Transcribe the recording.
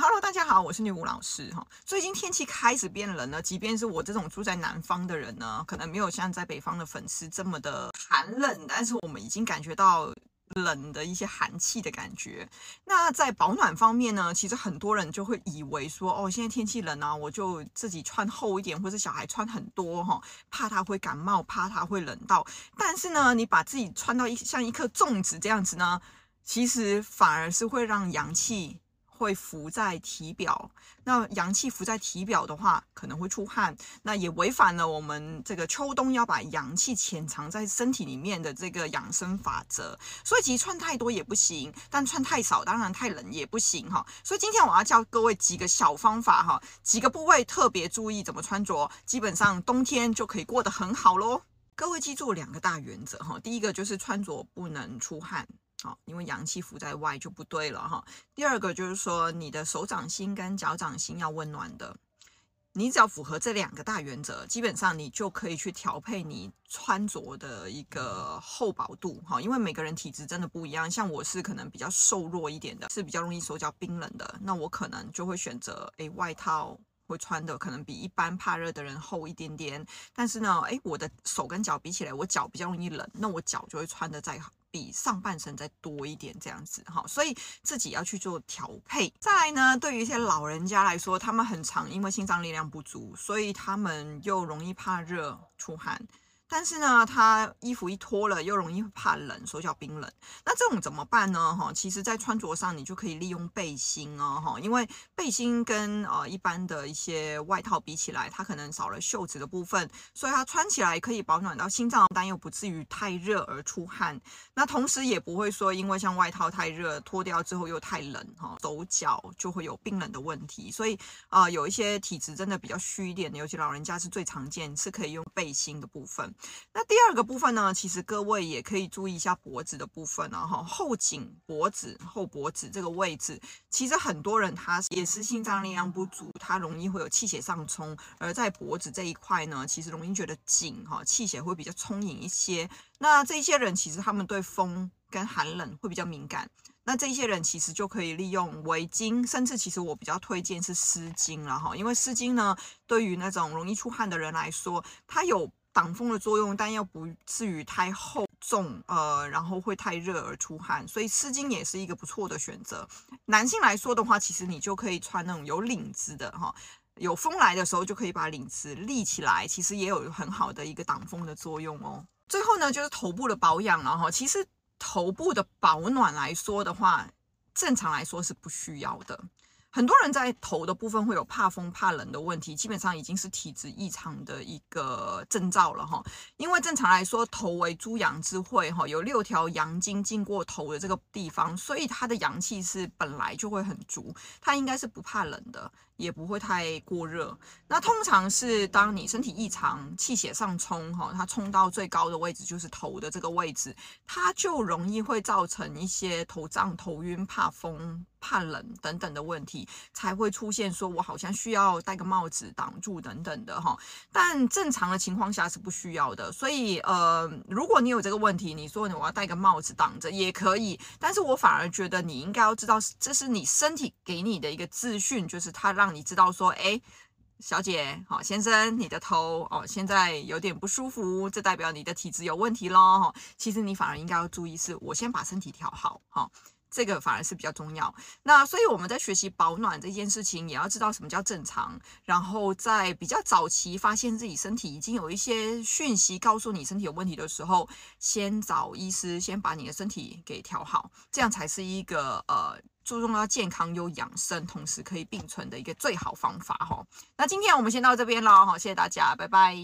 Hello，大家好，我是女巫老师哈。最近天气开始变冷了，即便是我这种住在南方的人呢，可能没有像在北方的粉丝这么的寒冷，但是我们已经感觉到冷的一些寒气的感觉。那在保暖方面呢，其实很多人就会以为说，哦，现在天气冷啊，我就自己穿厚一点，或者小孩穿很多哈，怕他会感冒，怕他会冷到。但是呢，你把自己穿到一像一颗粽子这样子呢，其实反而是会让阳气。会浮在体表，那阳气浮在体表的话，可能会出汗，那也违反了我们这个秋冬要把阳气潜藏在身体里面的这个养生法则。所以其实穿太多也不行，但穿太少，当然太冷也不行哈。所以今天我要教各位几个小方法哈，几个部位特别注意怎么穿着，基本上冬天就可以过得很好喽。各位记住两个大原则哈，第一个就是穿着不能出汗。好，因为阳气浮在外就不对了哈。第二个就是说，你的手掌心跟脚掌心要温暖的。你只要符合这两个大原则，基本上你就可以去调配你穿着的一个厚薄度哈。因为每个人体质真的不一样，像我是可能比较瘦弱一点的，是比较容易手脚冰冷的，那我可能就会选择诶外套会穿的可能比一般怕热的人厚一点点。但是呢，诶我的手跟脚比起来，我脚比较容易冷，那我脚就会穿的再。比上半身再多一点这样子哈，所以自己要去做调配。再来呢，对于一些老人家来说，他们很常因为心脏力量不足，所以他们又容易怕热出汗。但是呢，他衣服一脱了，又容易怕冷，手脚冰冷。那这种怎么办呢？哈，其实，在穿着上，你就可以利用背心哦，哈，因为背心跟呃一般的一些外套比起来，它可能少了袖子的部分，所以它穿起来可以保暖到心脏，但又不至于太热而出汗。那同时也不会说，因为像外套太热，脱掉之后又太冷，哈，手脚就会有冰冷的问题。所以啊、有一些体质真的比较虚一点的，尤其老人家是最常见，是可以用背心的部分。那第二个部分呢，其实各位也可以注意一下脖子的部分啊，哈，后颈脖子后脖子这个位置，其实很多人他也是心脏力量不足，他容易会有气血上冲，而在脖子这一块呢，其实容易觉得紧哈，气血会比较充盈一些。那这些人其实他们对风跟寒冷会比较敏感，那这些人其实就可以利用围巾，甚至其实我比较推荐是湿巾了哈，因为湿巾呢，对于那种容易出汗的人来说，它有。挡风的作用，但又不至于太厚重，呃，然后会太热而出汗，所以丝巾也是一个不错的选择。男性来说的话，其实你就可以穿那种有领子的哈，有风来的时候就可以把领子立起来，其实也有很好的一个挡风的作用哦。最后呢，就是头部的保养了哈，其实头部的保暖来说的话，正常来说是不需要的。很多人在头的部分会有怕风怕冷的问题，基本上已经是体质异常的一个征兆了哈。因为正常来说，头为诸阳之会哈，有六条阳经经过头的这个地方，所以它的阳气是本来就会很足，它应该是不怕冷的，也不会太过热。那通常是当你身体异常，气血上冲哈，它冲到最高的位置就是头的这个位置，它就容易会造成一些头胀、头晕、怕风。怕冷等等的问题才会出现，说我好像需要戴个帽子挡住等等的哈，但正常的情况下是不需要的。所以呃，如果你有这个问题，你说我要戴个帽子挡着也可以，但是我反而觉得你应该要知道，这是你身体给你的一个资讯，就是它让你知道说，哎，小姐，好，先生，你的头哦现在有点不舒服，这代表你的体质有问题咯。其实你反而应该要注意，是我先把身体调好，哈。这个反而是比较重要。那所以我们在学习保暖这件事情，也要知道什么叫正常。然后在比较早期发现自己身体已经有一些讯息告诉你身体有问题的时候，先找医师，先把你的身体给调好，这样才是一个呃注重要健康又养生，同时可以并存的一个最好方法哈。那今天我们先到这边了，好，谢谢大家，拜拜。